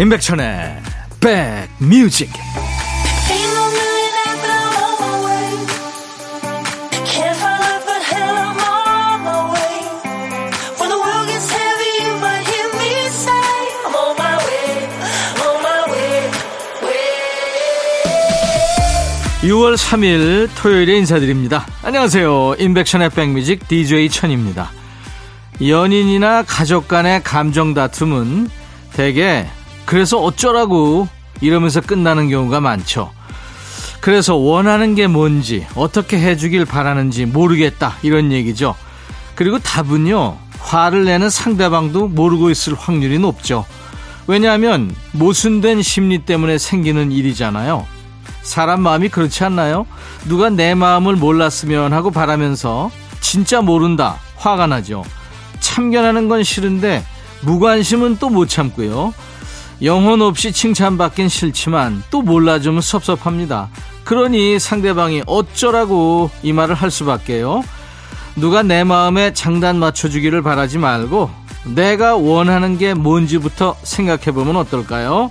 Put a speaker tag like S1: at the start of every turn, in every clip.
S1: 임백천의 백뮤직. (6월 3일) 토요일에 인사드립니다. 안녕하세요. 임백천의 백뮤직 DJ 천입니다. 연인이나 가족 간의 감정 다툼은 대개 그래서 어쩌라고 이러면서 끝나는 경우가 많죠. 그래서 원하는 게 뭔지 어떻게 해주길 바라는지 모르겠다 이런 얘기죠. 그리고 답은요 화를 내는 상대방도 모르고 있을 확률이 높죠. 왜냐하면 모순된 심리 때문에 생기는 일이잖아요. 사람 마음이 그렇지 않나요? 누가 내 마음을 몰랐으면 하고 바라면서 진짜 모른다 화가 나죠. 참견하는 건 싫은데 무관심은 또 못 참고요. 영혼 없이 칭찬받긴 싫지만 또 몰라주면 섭섭합니다. 그러니 상대방이 어쩌라고 이 말을 할 수밖에요. 누가 내 마음에 장단 맞춰주기를 바라지 말고 내가 원하는 게 뭔지부터 생각해 보면 어떨까요?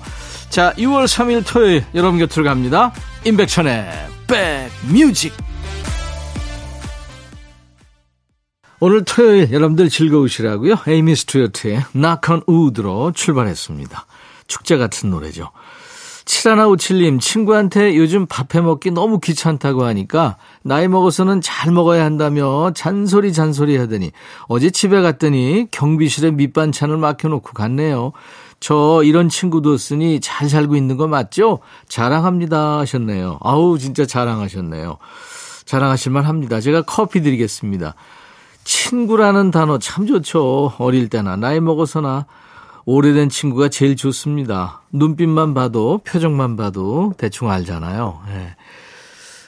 S1: 자, 6월 3일 토요일 여러분 곁으로 갑니다. 임백천의 백뮤직. 오늘 토요일 여러분들 즐거우시라고요. 에이미 스튜어트의 on Wood로 출발했습니다. 축제 같은 노래죠. 7157님, 친구한테 요즘 밥 해 먹기 너무 귀찮다고 하니까 나이 먹어서는 잘 먹어야 한다며 잔소리 잔소리 하더니 어제 집에 갔더니 경비실에 밑반찬을 맡겨놓고 갔네요. 저 이런 친구도 쓰니 잘 살고 있는 거 맞죠? 자랑합니다 하셨네요. 아우, 진짜 자랑하셨네요. 자랑하실만 합니다. 제가 커피 드리겠습니다. 친구라는 단어 참 좋죠. 어릴 때나 나이 먹어서나 오래된 친구가 제일 좋습니다. 눈빛만 봐도 표정만 봐도 대충 알잖아요. 네.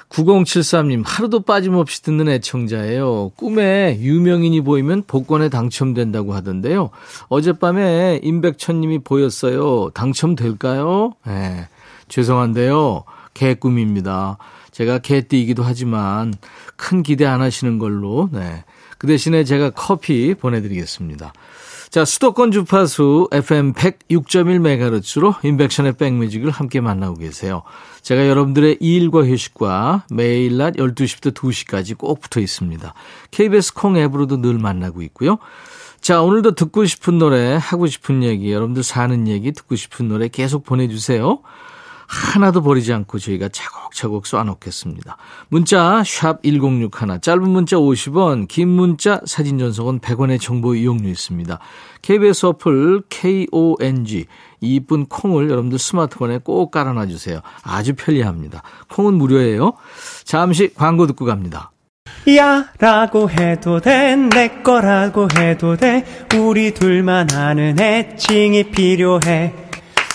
S1: 9073님, 하루도 빠짐없이 듣는 애청자예요. 꿈에 유명인이 보이면 복권에 당첨된다고 하던데요. 어젯밤에 임백천님이 보였어요. 당첨될까요? 네. 죄송한데요. 개꿈입니다. 제가 개띠이기도 하지만 큰 기대 안 하시는 걸로, 네. 그 대신에 제가 커피 보내드리겠습니다. 자, 수도권 주파수 FM 106.1MHz로 인백션의 백뮤직을 함께 만나고 계세요. 제가 여러분들의 일과 휴식과 매일 낮 12시부터 2시까지 꼭 붙어 있습니다. KBS 콩 앱으로도 늘 만나고 있고요. 자, 오늘도 듣고 싶은 노래, 하고 싶은 얘기, 여러분들 사는 얘기, 듣고 싶은 노래 계속 보내주세요. 하나도 버리지 않고 저희가 차곡차곡 쏴놓겠습니다. 문자 1061, 짧은 문자 50원, 긴 문자 사진 전송은 100원의 정보 이용료 있습니다. KBS 어플 KONG 이쁜 콩을 여러분들 스마트폰에 꼭 깔아놔 주세요. 아주 편리합니다. 콩은 무료예요. 잠시 광고 듣고 갑니다.
S2: 야 라고 해도 돼 내 거라고 해도 돼 우리 둘만 아는 애칭이 필요해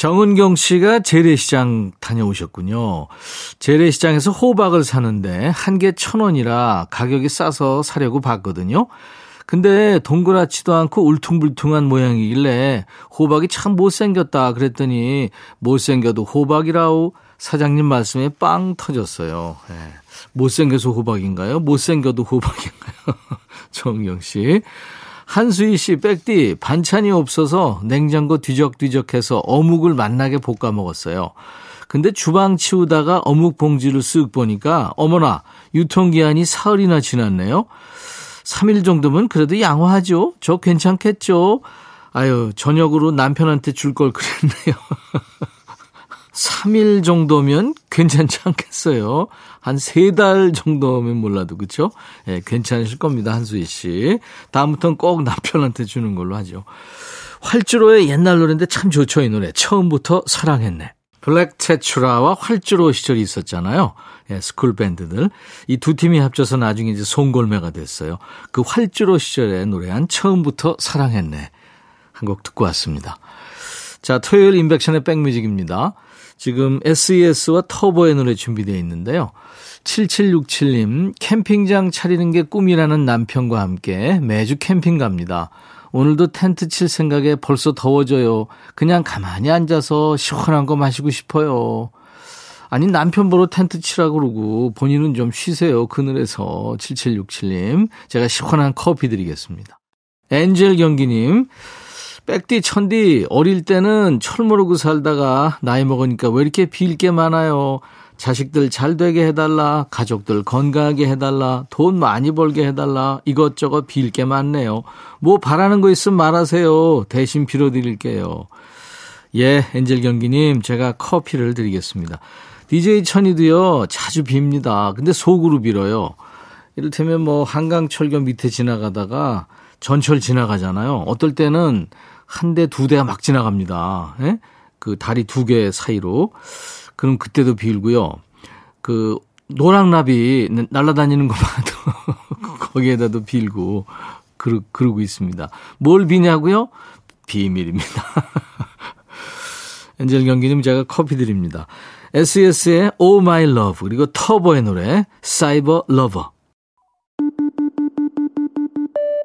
S1: 정은경 씨가 재래시장 다녀오셨군요. 재래시장에서 호박을 사는데 한 개 천 원이라 가격이 싸서 사려고 봤거든요. 근데 동그랗지도 않고 울퉁불퉁한 모양이길래 호박이 참 못생겼다 그랬더니 못생겨도 호박이라우 사장님 말씀에 빵 터졌어요. 네. 못생겨서 호박인가요? 못생겨도 호박인가요? 정경 씨. 한수희 씨, 백디, 반찬이 없어서 냉장고 뒤적뒤적해서 어묵을 맛나게 볶아 먹었어요. 근데 주방 치우다가 어묵 봉지를 쓱 보니까 어머나 유통기한이 사흘이나 지났네요. 3일 정도면 그래도 양호하죠. 저 괜찮겠죠. 아유 저녁으로 남편한테 줄 걸 그랬네요. 3일 정도면 괜찮지 않겠어요? 한세달 정도면 몰라도, 그쵸? 예, 네, 괜찮으실 겁니다, 한수희 씨. 다음부터는 꼭 남편한테 주는 걸로 하죠. 활주로의 옛날 노래인데 참 좋죠, 이 노래. 처음부터 사랑했네. 블랙 테트라와 활주로 시절이 있었잖아요. 예, 스쿨 밴드들. 이 두 팀이 합쳐서 나중에 이제 송골매가 됐어요. 그 활주로 시절에 노래한 처음부터 사랑했네. 한 곡 듣고 왔습니다. 자, 토요일 임백천의 백뮤직입니다. 지금 SES와 터보의 노래 준비되어 있는데요. 7767님, 캠핑장 차리는 게 꿈이라는 남편과 함께 매주 캠핑 갑니다. 오늘도 텐트 칠 생각에 벌써 더워져요. 그냥 가만히 앉아서 시원한 거 마시고 싶어요. 아니, 남편 보러 텐트 치라고 그러고 본인은 좀 쉬세요. 그늘에서. 7767님. 제가 시원한 커피 드리겠습니다. 엔젤 경기님. 백디 천디 어릴 때는 철 모르고 살다가 나이 먹으니까 왜 이렇게 빌 게 많아요. 자식들 잘 되게 해달라, 가족들 건강하게 해달라, 돈 많이 벌게 해달라, 이것저것 빌 게 많네요. 뭐 바라는 거 있으면 말하세요. 대신 빌어드릴게요. 예, 엔젤 경기님, 제가 커피를 드리겠습니다. DJ 천이도요, 자주 빕니다. 근데 속으로 빌어요. 이를테면 뭐 한강철교 밑에 지나가다가 전철 지나가잖아요. 어떨 때는 한 대, 두 대가 막 지나갑니다. 예? 그 다리 두 개 사이로. 그럼 그때도 빌고요. 그 노랑나비 날아다니는 거 봐도 거기에다도 빌고 그러, 그러고 있습니다. 뭘 비냐고요? 비밀입니다. 엔젤 경기님 제가 커피 드립니다. SES의 Oh My Love 그리고 터보의 노래 Cyber Lover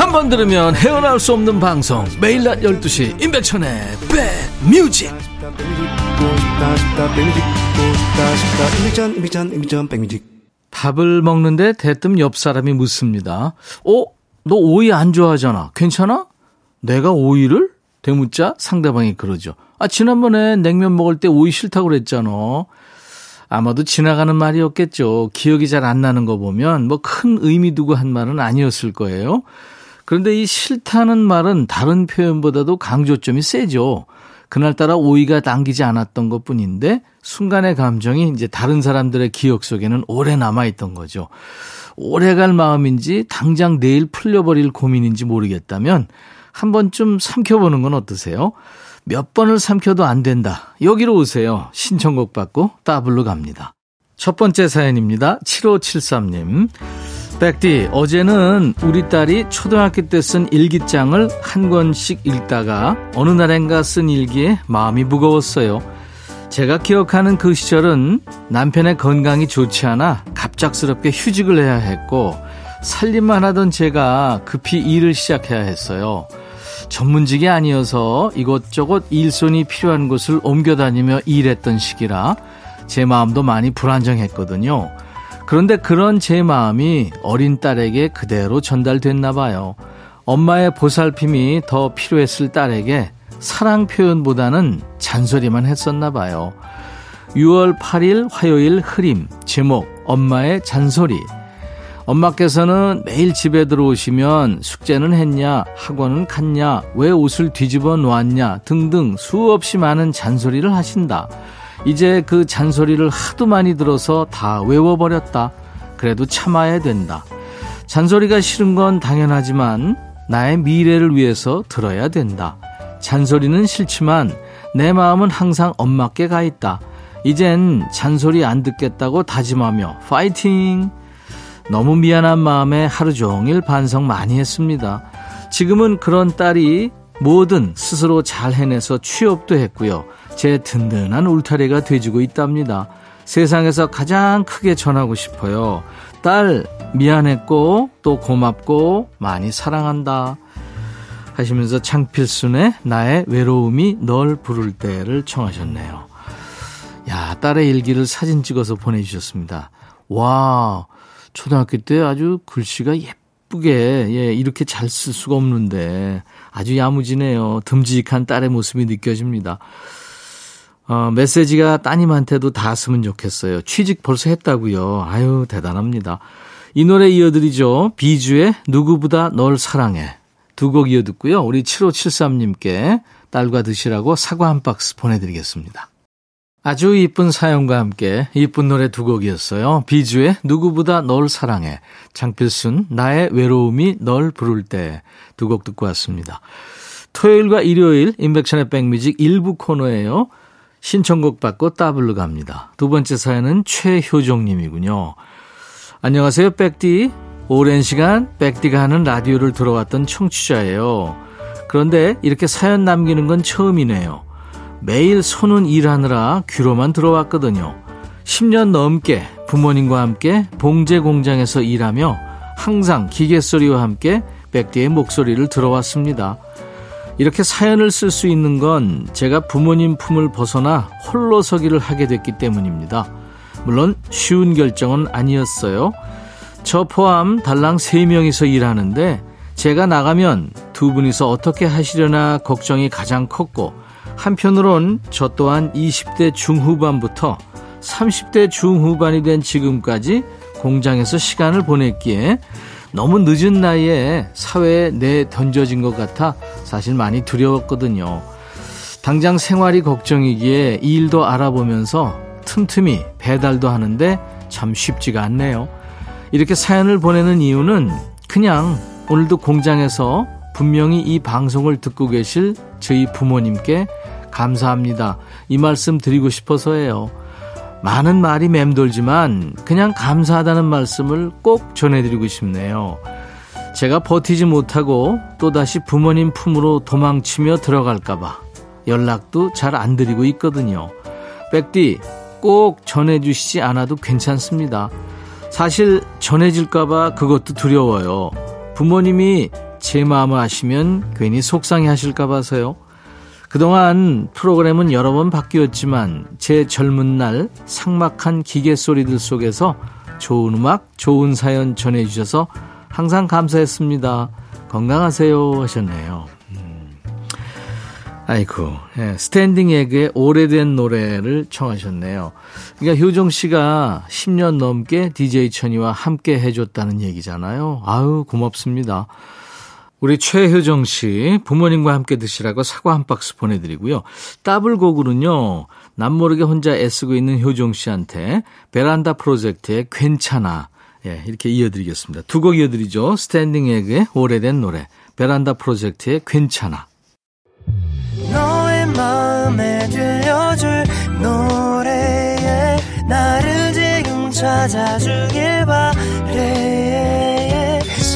S1: 한 번 들으면 헤어나올 수 없는 방송 매일 낮 12시 임백천의 백뮤직 밥을 먹는데 대뜸 옆 사람이 묻습니다. 어? 너 오이 안 좋아하잖아. 괜찮아? 내가 오이를? 대묻자 상대방이 그러죠. 아, 지난번에 냉면 먹을 때 오이 싫다고 그랬잖아. 아마도 지나가는 말이었겠죠. 기억이 잘 안 나는 거 보면 뭐 큰 의미 두고 한 말은 아니었을 거예요. 그런데 이 싫다는 말은 다른 표현보다도 강조점이 세죠. 그날따라 오이가 당기지 않았던 것 뿐인데 순간의 감정이 이제 다른 사람들의 기억 속에는 오래 남아있던 거죠. 오래 갈 마음인지 당장 내일 풀려버릴 고민인지 모르겠다면 한 번쯤 삼켜보는 건 어떠세요? 몇 번을 삼켜도 안 된다. 여기로 오세요. 신청곡 받고 따블로 갑니다. 첫 번째 사연입니다. 7573님. 백디, 어제는 우리 딸이 초등학교 때 쓴 일기장을 한 권씩 읽다가 어느 날엔가 쓴 일기에 마음이 무거웠어요. 제가 기억하는 그 시절은 남편의 건강이 좋지 않아 갑작스럽게 휴직을 해야 했고 살림만 하던 제가 급히 일을 시작해야 했어요. 전문직이 아니어서 이것저것 일손이 필요한 곳을 옮겨 다니며 일했던 시기라 제 마음도 많이 불안정했거든요. 그런데 그런 제 마음이 어린 딸에게 그대로 전달됐나 봐요. 엄마의 보살핌이 더 필요했을 딸에게 사랑 표현보다는 잔소리만 했었나 봐요. 6월 8일 화요일 흐림 제목 엄마의 잔소리 엄마께서는 매일 집에 들어오시면 숙제는 했냐, 학원은 갔냐, 왜 옷을 뒤집어 놓았냐 등등 수없이 많은 잔소리를 하신다. 이제 그 잔소리를 하도 많이 들어서 다 외워버렸다. 그래도 참아야 된다. 잔소리가 싫은 건 당연하지만 나의 미래를 위해서 들어야 된다. 잔소리는 싫지만 내 마음은 항상 엄마께 가 있다. 이젠 잔소리 안 듣겠다고 다짐하며 파이팅! 너무 미안한 마음에 하루 종일 반성 많이 했습니다. 지금은 그런 딸이 뭐든 스스로 잘 해내서 취업도 했고요. 제 든든한 울타리가 돼주고 있답니다. 세상에서 가장 크게 전하고 싶어요. 딸, 미안했고, 또 고맙고, 많이 사랑한다. 하시면서 창필순의 나의 외로움이 널 부를 때를 청하셨네요. 야, 딸의 일기를 사진 찍어서 보내주셨습니다. 와, 초등학교 때 아주 글씨가 예쁘게, 예, 이렇게 잘 쓸 수가 없는데 아주 야무지네요. 듬직한 딸의 모습이 느껴집니다. 어, 메시지가 따님한테도 닿았으면 좋겠어요. 취직 벌써 했다고요. 아유, 대단합니다. 이 노래 이어드리죠. 비주의 누구보다 널 사랑해. 두 곡 이어듣고요. 우리 7573님께 딸과 드시라고 사과 한 박스 보내드리겠습니다. 아주 이쁜 사연과 함께 이쁜 노래 두 곡이었어요. 비주의 누구보다 널 사랑해. 장필순 나의 외로움이 널 부를 때 두 곡 듣고 왔습니다. 토요일과 일요일 인백션의 백뮤직 일부 코너예요. 신청곡 받고 따블로 갑니다. 두 번째 사연은 최효정님이군요. 안녕하세요, 백디. 오랜 시간 백디가 하는 라디오를 들어왔던 청취자예요. 그런데 이렇게 사연 남기는 건 처음이네요. 매일 손은 일하느라 귀로만 들어왔거든요. 10년 넘게 부모님과 함께 봉제 공장에서 일하며 항상 기계 소리와 함께 백디의 목소리를 들어왔습니다. 이렇게 사연을 쓸 수 있는 건 제가 부모님 품을 벗어나 홀로 서기를 하게 됐기 때문입니다. 물론 쉬운 결정은 아니었어요. 저 포함 달랑 3명이서 일하는데 제가 나가면 두 분이서 어떻게 하시려나 걱정이 가장 컸고 한편으론 저 또한 20대 중후반부터 30대 중후반이 된 지금까지 공장에서 시간을 보냈기에 너무 늦은 나이에 사회에 내 던져진 것 같아 사실 많이 두려웠거든요. 당장 생활이 걱정이기에 이 일도 알아보면서 틈틈이 배달도 하는데 참 쉽지가 않네요. 이렇게 사연을 보내는 이유는 그냥 오늘도 공장에서 분명히 이 방송을 듣고 계실 저희 부모님께 감사합니다. 이 말씀 드리고 싶어서예요. 많은 말이 맴돌지만 그냥 감사하다는 말씀을 꼭 전해드리고 싶네요. 제가 버티지 못하고 또다시 부모님 품으로 도망치며 들어갈까봐 연락도 잘 안 드리고 있거든요. 백디 꼭 전해주시지 않아도 괜찮습니다. 사실 전해질까봐 그것도 두려워요. 부모님이 제 마음을 아시면 괜히 속상해 하실까봐서요. 그동안 프로그램은 여러 번 바뀌었지만 제 젊은 날 상막한 기계 소리들 속에서 좋은 음악, 좋은 사연 전해주셔서 항상 감사했습니다. 건강하세요 하셨네요. 음. 아이고, 예, 스탠딩 에그의 오래된 노래를 청하셨네요. 그러니까 효정 씨가 10년 넘게 DJ 천이와 함께 해줬다는 얘기잖아요. 아유, 고맙습니다. 우리 최효정 씨 부모님과 함께 드시라고 사과 한 박스 보내드리고요. 더블곡으로는요. 남모르게 혼자 애쓰고 있는 효정 씨한테 베란다 프로젝트의 괜찮아 예, 이렇게 이어드리겠습니다. 두 곡 이어드리죠. 스탠딩 에그의 오래된 노래 베란다 프로젝트의 괜찮아 너의 마음에 들려줄 노래에 나를 지금 찾아주길 바래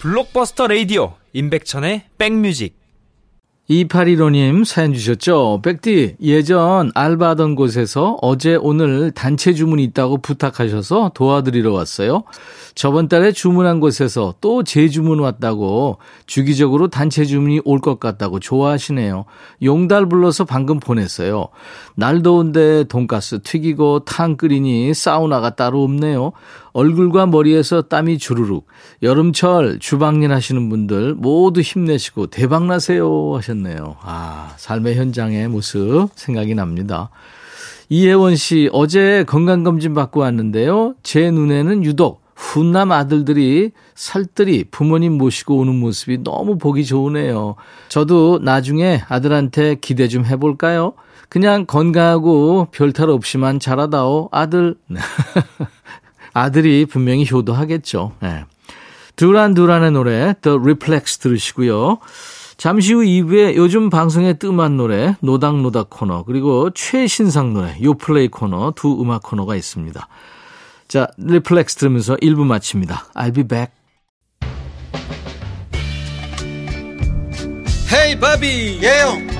S2: 블록버스터 레이디오 임백천의 백뮤직
S1: 2815님 사연 주셨죠? 백디, 예전 알바하던 곳에서 어제 오늘 단체 주문이 있다고 부탁하셔서 도와드리러 왔어요. 저번 달에 주문한 곳에서 또 재주문 왔다고 주기적으로 단체 주문이 올 것 같다고 좋아하시네요. 용달 불러서 방금 보냈어요. 날 더운데 돈가스 튀기고 탕 끓이니 사우나가 따로 없네요. 얼굴과 머리에서 땀이 주르륵. 여름철 주방일 하시는 분들 모두 힘내시고 대박나세요 하셨네요. 아, 삶의 현장의 모습 생각이 납니다. 이혜원 씨, 어제 건강검진 받고 왔는데요. 제 눈에는 유독 훈남 아들들이 살뜰히 부모님 모시고 오는 모습이 너무 보기 좋으네요. 저도 나중에 아들한테 기대 좀 해볼까요? 그냥 건강하고 별탈 없이만 자라다오, 아들. 아들이 분명히 효도하겠죠. 네. 듀란 듀란의 노래 The Reflex 들으시고요. 잠시 후 2부에 요즘 방송에 뜸한 노래 노닥노닥 코너 그리고 최신상 노래 요플레이 코너 두 음악 코너가 있습니다. 자, Reflex 들으면서 1부 마칩니다. I'll be back.
S3: Hey 바비 예영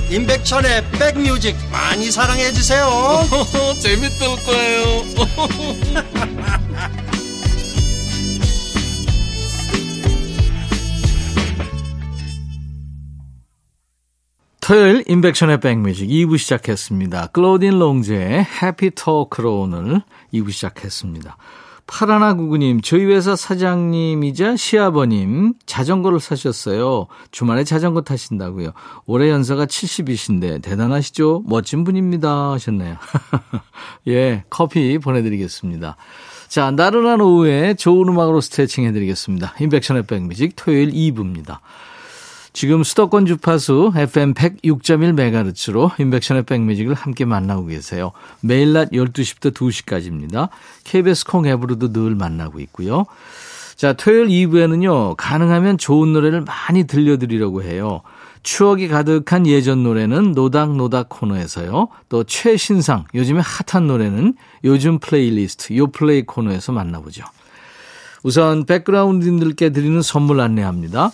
S3: 임백천의 백뮤직 많이 사랑해 주세요.
S1: 재밌을 거예요. 토요일 인백션의 백뮤직 2부 시작했습니다. 클로딘 롱제의 해피 토크로 오늘 2부 시작했습니다. 파라나 구구님, 저희 회사 사장님이자 시아버님 자전거를 사셨어요. 주말에 자전거 타신다고요. 올해 연세가 70이신데 대단하시죠? 멋진 분입니다 하셨네요. 예, 커피 보내드리겠습니다. 자, 나른한 오후에 좋은 음악으로 스트레칭 해드리겠습니다. 인백션의 백뮤직 토요일 2부입니다. 지금 수도권 주파수 FM 106.1MHz로 인백션의 백뮤직을 함께 만나고 계세요. 매일 낮 12시부터 2시까지입니다. KBS 콩 앱으로도 늘 만나고 있고요. 자, 토요일 2부에는요, 가능하면 좋은 노래를 많이 들려드리려고 해요. 추억이 가득한 예전 노래는 노닥노닥 코너에서요. 또 최신상, 요즘에 핫한 노래는 요즘 플레이리스트, 요플레이 코너에서 만나보죠. 우선 백그라운드님들께 드리는 선물 안내합니다.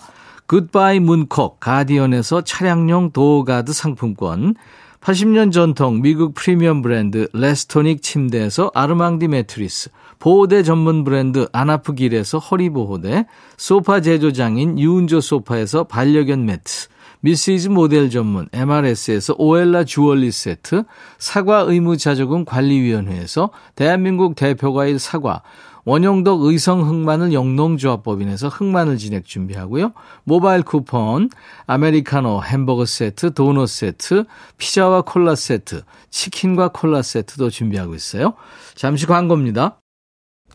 S1: 굿바이 문콕 가디언에서 차량용 door guard 상품권 80년 전통 미국 프리미엄 브랜드 레스토닉 침대에서 아르망디 매트리스 보호대 전문 브랜드 아나프길에서 허리보호대 소파 제조장인 유운조 소파에서 반려견 매트 미시즈 모델 전문 MRS에서 오엘라 주얼리 세트 사과 의무자조금 관리위원회에서 대한민국 대표과일 사과 원용덕 의성 흑마늘 영농조합법인에서 흑마늘 진액 준비하고요. 모바일 쿠폰, 아메리카노 햄버거 세트, 도넛 세트, 피자와 콜라 세트, 치킨과 콜라 세트도 준비하고 있어요. 잠시 광고입니다.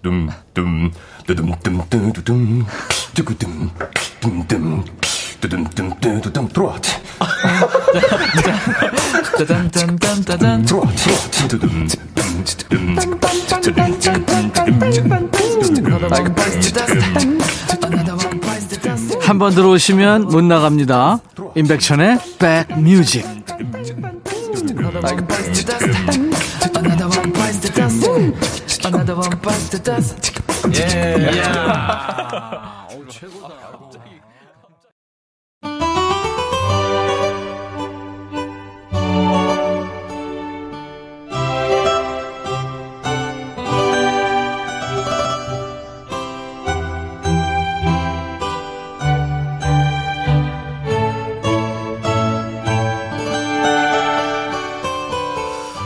S1: 둠둠 뚜둠 뚜둠 뚜둠 뚜구둠 둠둠 뚜둠 뚜둠뚜둠 들어와 짜잔짠짠짠짠 들어와 뚜둠 한번 들어오시면 못 나갑니다. 임백천의 백뮤직. 예. 최고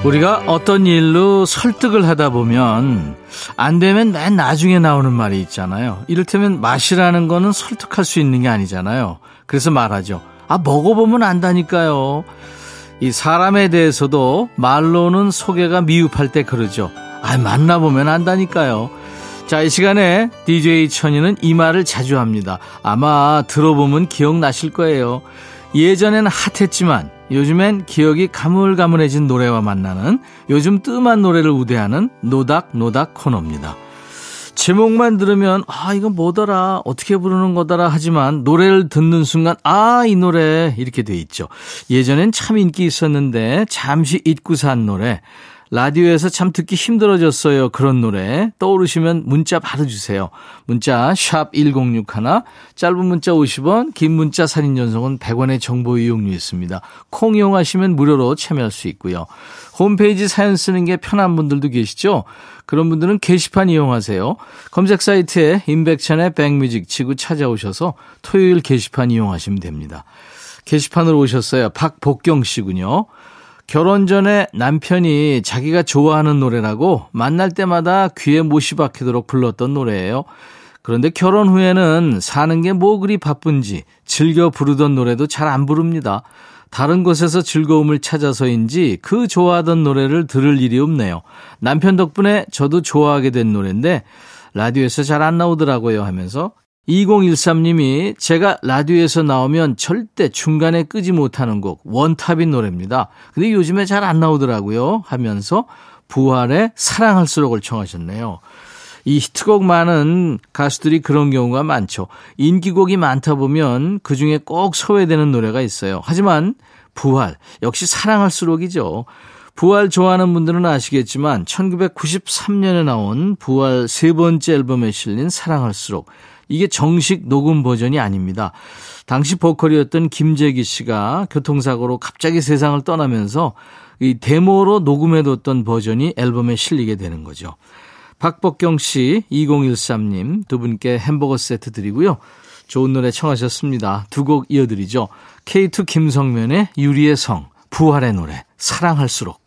S1: 우리가 어떤 일로 설득을 하다 보면 안 되면 맨 나중에 나오는 말이 있잖아요. 이를테면 맛이라는 거는 설득할 수 있는 게 아니잖아요. 그래서 말하죠. 아, 먹어보면 안다니까요. 이 사람에 대해서도 말로는 소개가 미흡할 때 그러죠. 아, 만나보면 안다니까요. 자, 이 시간에 DJ 천이는 이 말을 자주 합니다. 아마 들어보면 기억나실 거예요. 예전에는 핫했지만 요즘엔 기억이 가물가물해진 노래와 만나는 요즘 뜸한 노래를 우대하는 노닥노닥 코너입니다. 제목만 들으면 아 이건 뭐더라 어떻게 부르는 거더라 하지만 노래를 듣는 순간 아 이 노래 이렇게 돼 있죠. 예전엔 참 인기 있었는데 잠시 잊고 산 노래 라디오에서 참 듣기 힘들어졌어요. 그런 노래 떠오르시면 문자 바로 주세요. 문자 샵 1061, 짧은 문자 50원, 긴 문자 사진 전송은 100원의 정보 이용료 있습니다. 콩 이용하시면 무료로 참여할 수 있고요. 홈페이지 사연 쓰는 게 편한 분들도 계시죠? 그런 분들은 게시판 이용하세요. 검색 사이트에 임백천의 백뮤직 치고 찾아오셔서 토요일 게시판 이용하시면 됩니다. 게시판으로 오셨어요. 박복경 씨군요. 결혼 전에 남편이 자기가 좋아하는 노래라고 만날 때마다 귀에 못이 박히도록 불렀던 노래예요. 그런데 결혼 후에는 사는 게 뭐 그리 바쁜지 즐겨 부르던 노래도 잘 안 부릅니다. 다른 곳에서 즐거움을 찾아서인지 그 좋아하던 노래를 들을 일이 없네요. 남편 덕분에 저도 좋아하게 된 노래인데 라디오에서 잘 안 나오더라고요 하면서 2013님이 제가 라디오에서 나오면 절대 중간에 끄지 못하는 곡 원탑인 노래입니다. 근데 요즘에 잘 안 나오더라고요 하면서 부활의 사랑할수록을 청하셨네요. 이 히트곡 많은 가수들이 그런 경우가 많죠. 인기곡이 많다 보면 그 중에 꼭 소외되는 노래가 있어요. 하지만 부활, 역시 사랑할수록이죠. 부활 좋아하는 분들은 아시겠지만 1993년에 나온 부활 세 번째 앨범에 실린 사랑할수록 이게 정식 녹음 버전이 아닙니다. 당시 보컬이었던 김재기 씨가 교통사고로 갑자기 세상을 떠나면서 이 데모로 녹음해뒀던 버전이 앨범에 실리게 되는 거죠. 박복경 씨, 2013님 두 분께 햄버거 세트 드리고요. 좋은 노래 청하셨습니다. 두 곡 이어드리죠. K2 김성면의 유리의 성, 부활의 노래, 사랑할수록.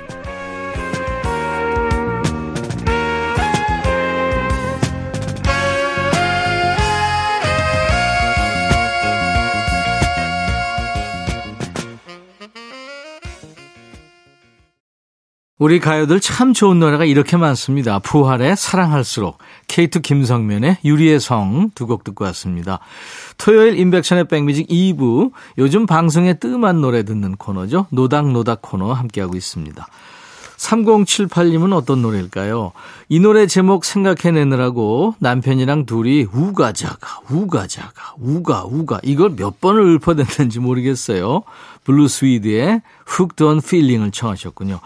S1: 우리 가요들 참 좋은 노래가 이렇게 많습니다. 부활의 사랑할수록, K2 김성면의 유리의 성 두 곡 듣고 왔습니다. 토요일 임백천의 백뮤직 2부, 요즘 방송에 뜸한 노래 듣는 코너죠. 노닥노닥 코너 함께하고 있습니다. 3078님은 어떤 노래일까요? 이 노래 제목 생각해내느라고 남편이랑 둘이 우가자가, 우가자가, 우가, 우가, 이걸 몇 번을 읊어댔는지 모르겠어요. Blue Swede의 on Feeling을 청하셨군요.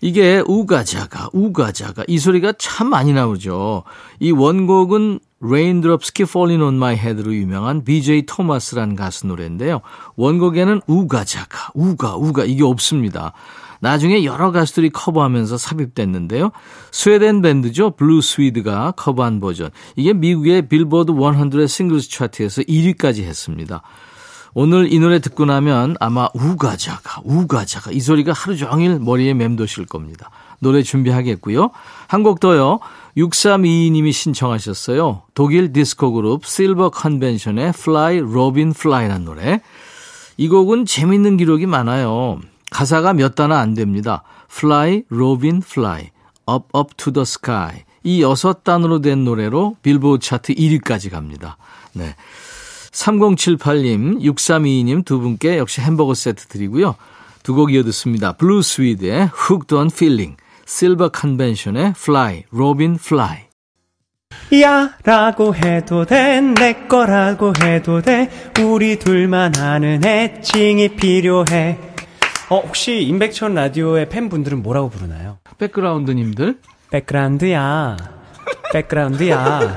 S1: 이게 우가자가, 우가자가 이 소리가 참 많이 나오죠. 이 원곡은 Raindrops Keep Falling on My Head로 유명한 BJ 토마스란 가수 노래인데요. 원곡에는 우가자가, 우가, 우가 이게 없습니다. 나중에 여러 가수들이 커버하면서 삽입됐는데요. 스웨덴 밴드죠. Blue Swede가 커버한 버전. 이게 미국의 빌보드 100 Singles 차트에서 1위까지 했습니다. 오늘 이 노래 듣고 나면 아마 우가자가, 우가자가 이 소리가 하루 종일 머리에 맴도실 겁니다. 노래 준비하겠고요. 한 곡 더요. 6322님이 신청하셨어요. 독일 디스코 그룹 실버 컨벤션의 Fly Robin Fly라는 노래. 이 곡은 재밌는 기록이 많아요. 가사가 몇 단어 안 됩니다. Fly Robin Fly, Up Up to the Sky. 이 여섯 단으로 된 노래로 빌보드 차트 1위까지 갑니다. 네. 3078님, 6322님 두 분께 역시 햄버거 세트 드리고요. 두 곡 이어 듣습니다. Blue Swede의 Hooked on Feeling, Silver Convention의 Fly, Robin Fly.
S2: 야 라고 해도 돼 내 거라고 해도 돼 우리 둘만 아는 애칭이 필요해 어 혹시 임백천 라디오의 팬분들은 뭐라고 부르나요?
S1: 백그라운드님들?
S2: 백그라운드야 백그라운드야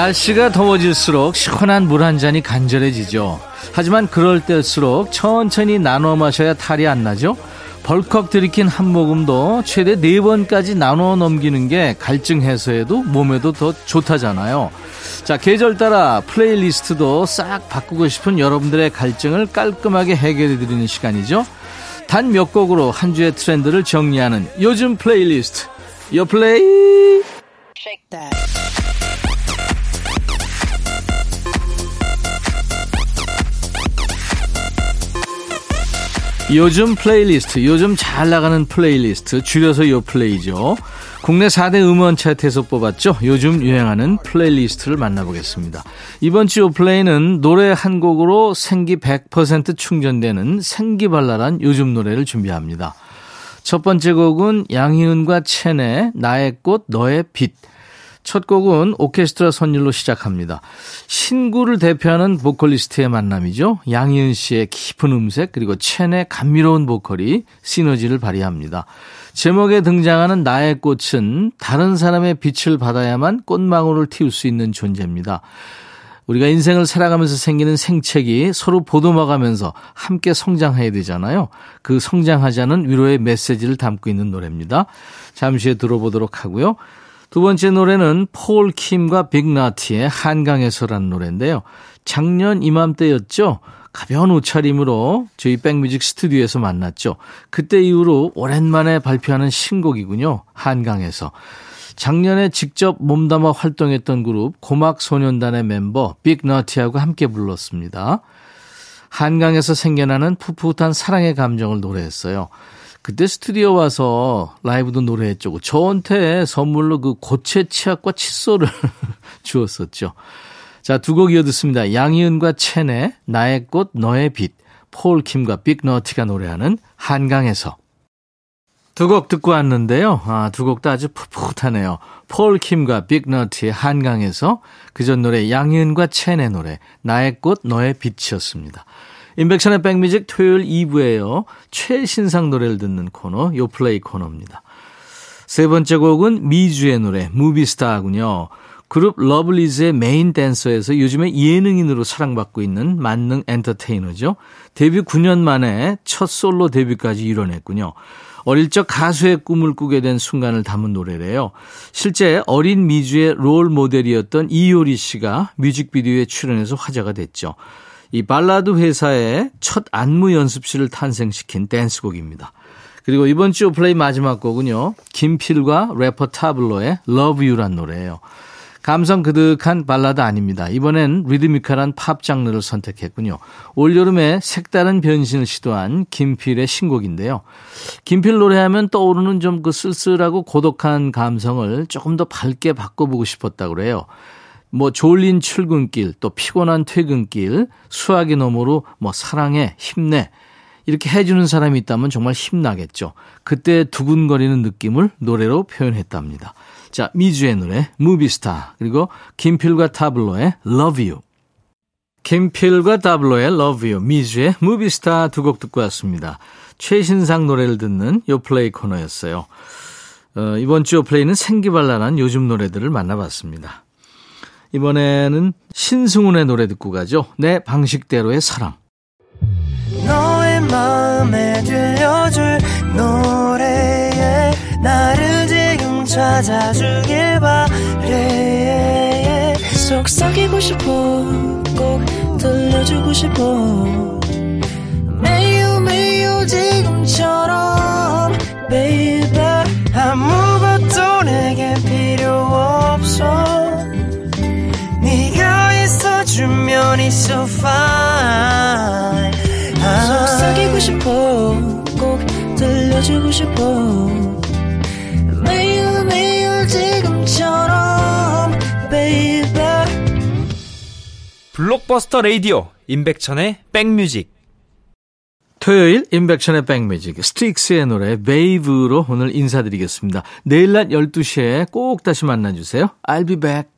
S1: 날씨가 더워질수록 시원한 물 한 잔이 간절해지죠. 하지만 그럴 때일수록 천천히 나눠 마셔야 탈이 안 나죠. 벌컥 들이킨 한 모금도 최대 네 번까지 나눠 넘기는 게 갈증 해소에도 몸에도 더 좋다잖아요. 자, 계절 따라 playlist도 싹 바꾸고 싶은 여러분들의 갈증을 깔끔하게 해결해 드리는 시간이죠. 단 몇 곡으로 한 주의 트렌드를 정리하는 요즘 플레이리스트. 요 플레이. 요즘 플레이리스트, 요즘 잘 나가는 플레이리스트, 줄여서 요 플레이죠. 국내 4대 음원 차트에서 뽑았죠. 요즘 유행하는 playlist를 만나보겠습니다. 이번 주 요 플레이는 노래 한 곡으로 생기 100% 충전되는 생기발랄한 요즘 노래를 준비합니다. 첫 번째 곡은 양희은과 첸의 나의 꽃 너의 빛. 첫 곡은 오케스트라 선율로 시작합니다. 신구를 대표하는 보컬리스트의 만남이죠. 양희은 씨의 깊은 음색 그리고 첸의 감미로운 보컬이 시너지를 발휘합니다. 제목에 등장하는 나의 꽃은 다른 사람의 빛을 받아야만 꽃망울을 틔울 수 있는 존재입니다. 우리가 인생을 살아가면서 생기는 생책이 서로 보듬어가면서 함께 성장해야 되잖아요. 그 성장하자는 위로의 메시지를 담고 있는 노래입니다. 잠시 후에 들어보도록 하고요. 두 번째 노래는 폴 킴과 빅나티의 한강에서라는 노래인데요. 작년 이맘때였죠. 가벼운 옷차림으로 저희 백뮤직 스튜디오에서 만났죠. 그때 이후로 오랜만에 발표하는 신곡이군요. 한강에서. 작년에 직접 몸담아 활동했던 그룹 고막 소년단의 멤버 빅너티하고 함께 불렀습니다. 한강에서 생겨나는 풋풋한 사랑의 감정을 노래했어요. 그때 스튜디오 와서 라이브도 노래했죠. 저한테 선물로 그 고체 치약과 칫솔을 주었었죠. 자, 두 곡 이어 듣습니다. 양희은과 첸의 나의 꽃 너의 빛, 폴 킴과 빅너티가 노래하는 한강에서. 두 곡 듣고 왔는데요. 아, 두 곡도 아주 풋풋하네요. 폴 킴과 빅너트의 한강에서 그전 노래 양희은과 첸의 노래 나의 꽃 너의 빛이었습니다. 임백천의 백뮤직 토요일 2부에요. 최신상 노래를 듣는 코너 요플레이 코너입니다. 세 번째 곡은 미주의 노래 Movie Star군요. 그룹 러블리즈의 메인 댄서에서 요즘에 예능인으로 사랑받고 있는 만능 엔터테이너죠. 데뷔 9년 만에 첫 솔로 데뷔까지 이뤄냈군요. 어릴 적 가수의 꿈을 꾸게 된 순간을 담은 노래래요. 실제 어린 미주의 롤 모델이었던 이효리 씨가 뮤직비디오에 출연해서 화제가 됐죠. 이 발라드 회사의 첫 안무 연습실을 탄생시킨 댄스곡입니다. 그리고 이번 주 플레이 마지막 곡은요. 김필과 래퍼 타블로의 Love You란 노래예요. 감성 그득한 발라드 아닙니다. 이번엔 리드미컬한 팝 장르를 선택했군요. 올여름에 색다른 변신을 시도한 김필의 신곡인데요. 김필 노래하면 떠오르는 좀 그 쓸쓸하고 고독한 감성을 조금 더 밝게 바꿔보고 싶었다고 그래요. 뭐 졸린 출근길, 또 피곤한 퇴근길, 수화기 너머로 뭐 사랑해, 힘내 이렇게 해주는 사람이 있다면 정말 힘나겠죠. 그때 두근거리는 느낌을 노래로 표현했답니다. 자, 미주의 노래 Movie Star 그리고 김필과 타블로의 Love You. 김필과 타블로의 Love You, 미주의 Movie Star 두 곡 듣고 왔습니다. 최신상 노래를 듣는 요플레이 코너였어요. 어, 이번 주 요플레이는 생기발랄한 요즘 노래들을 만나봤습니다. 이번에는 신승훈의 노래 듣고 가죠. 내 방식대로의 사랑. 너의 마음에 들려줄 노래에 나를 지금 찾아주길 바래 속삭이고 싶어 꼭 들려주고 싶어 매우 매우 지금처럼 baby 아무것도 내게 필요 없어 있어주면 있어 fine 속삭이고 싶어 꼭 들려주고 싶어 매일 매일 지금처럼 baby
S2: 블록버스터 레이디오 임백천의 백뮤직
S1: 토요일 임백천의 백뮤직 Styx의 노래 Babe로 오늘 인사드리겠습니다. 내일 낮 12시에 꼭 다시 만나주세요. I'll be back.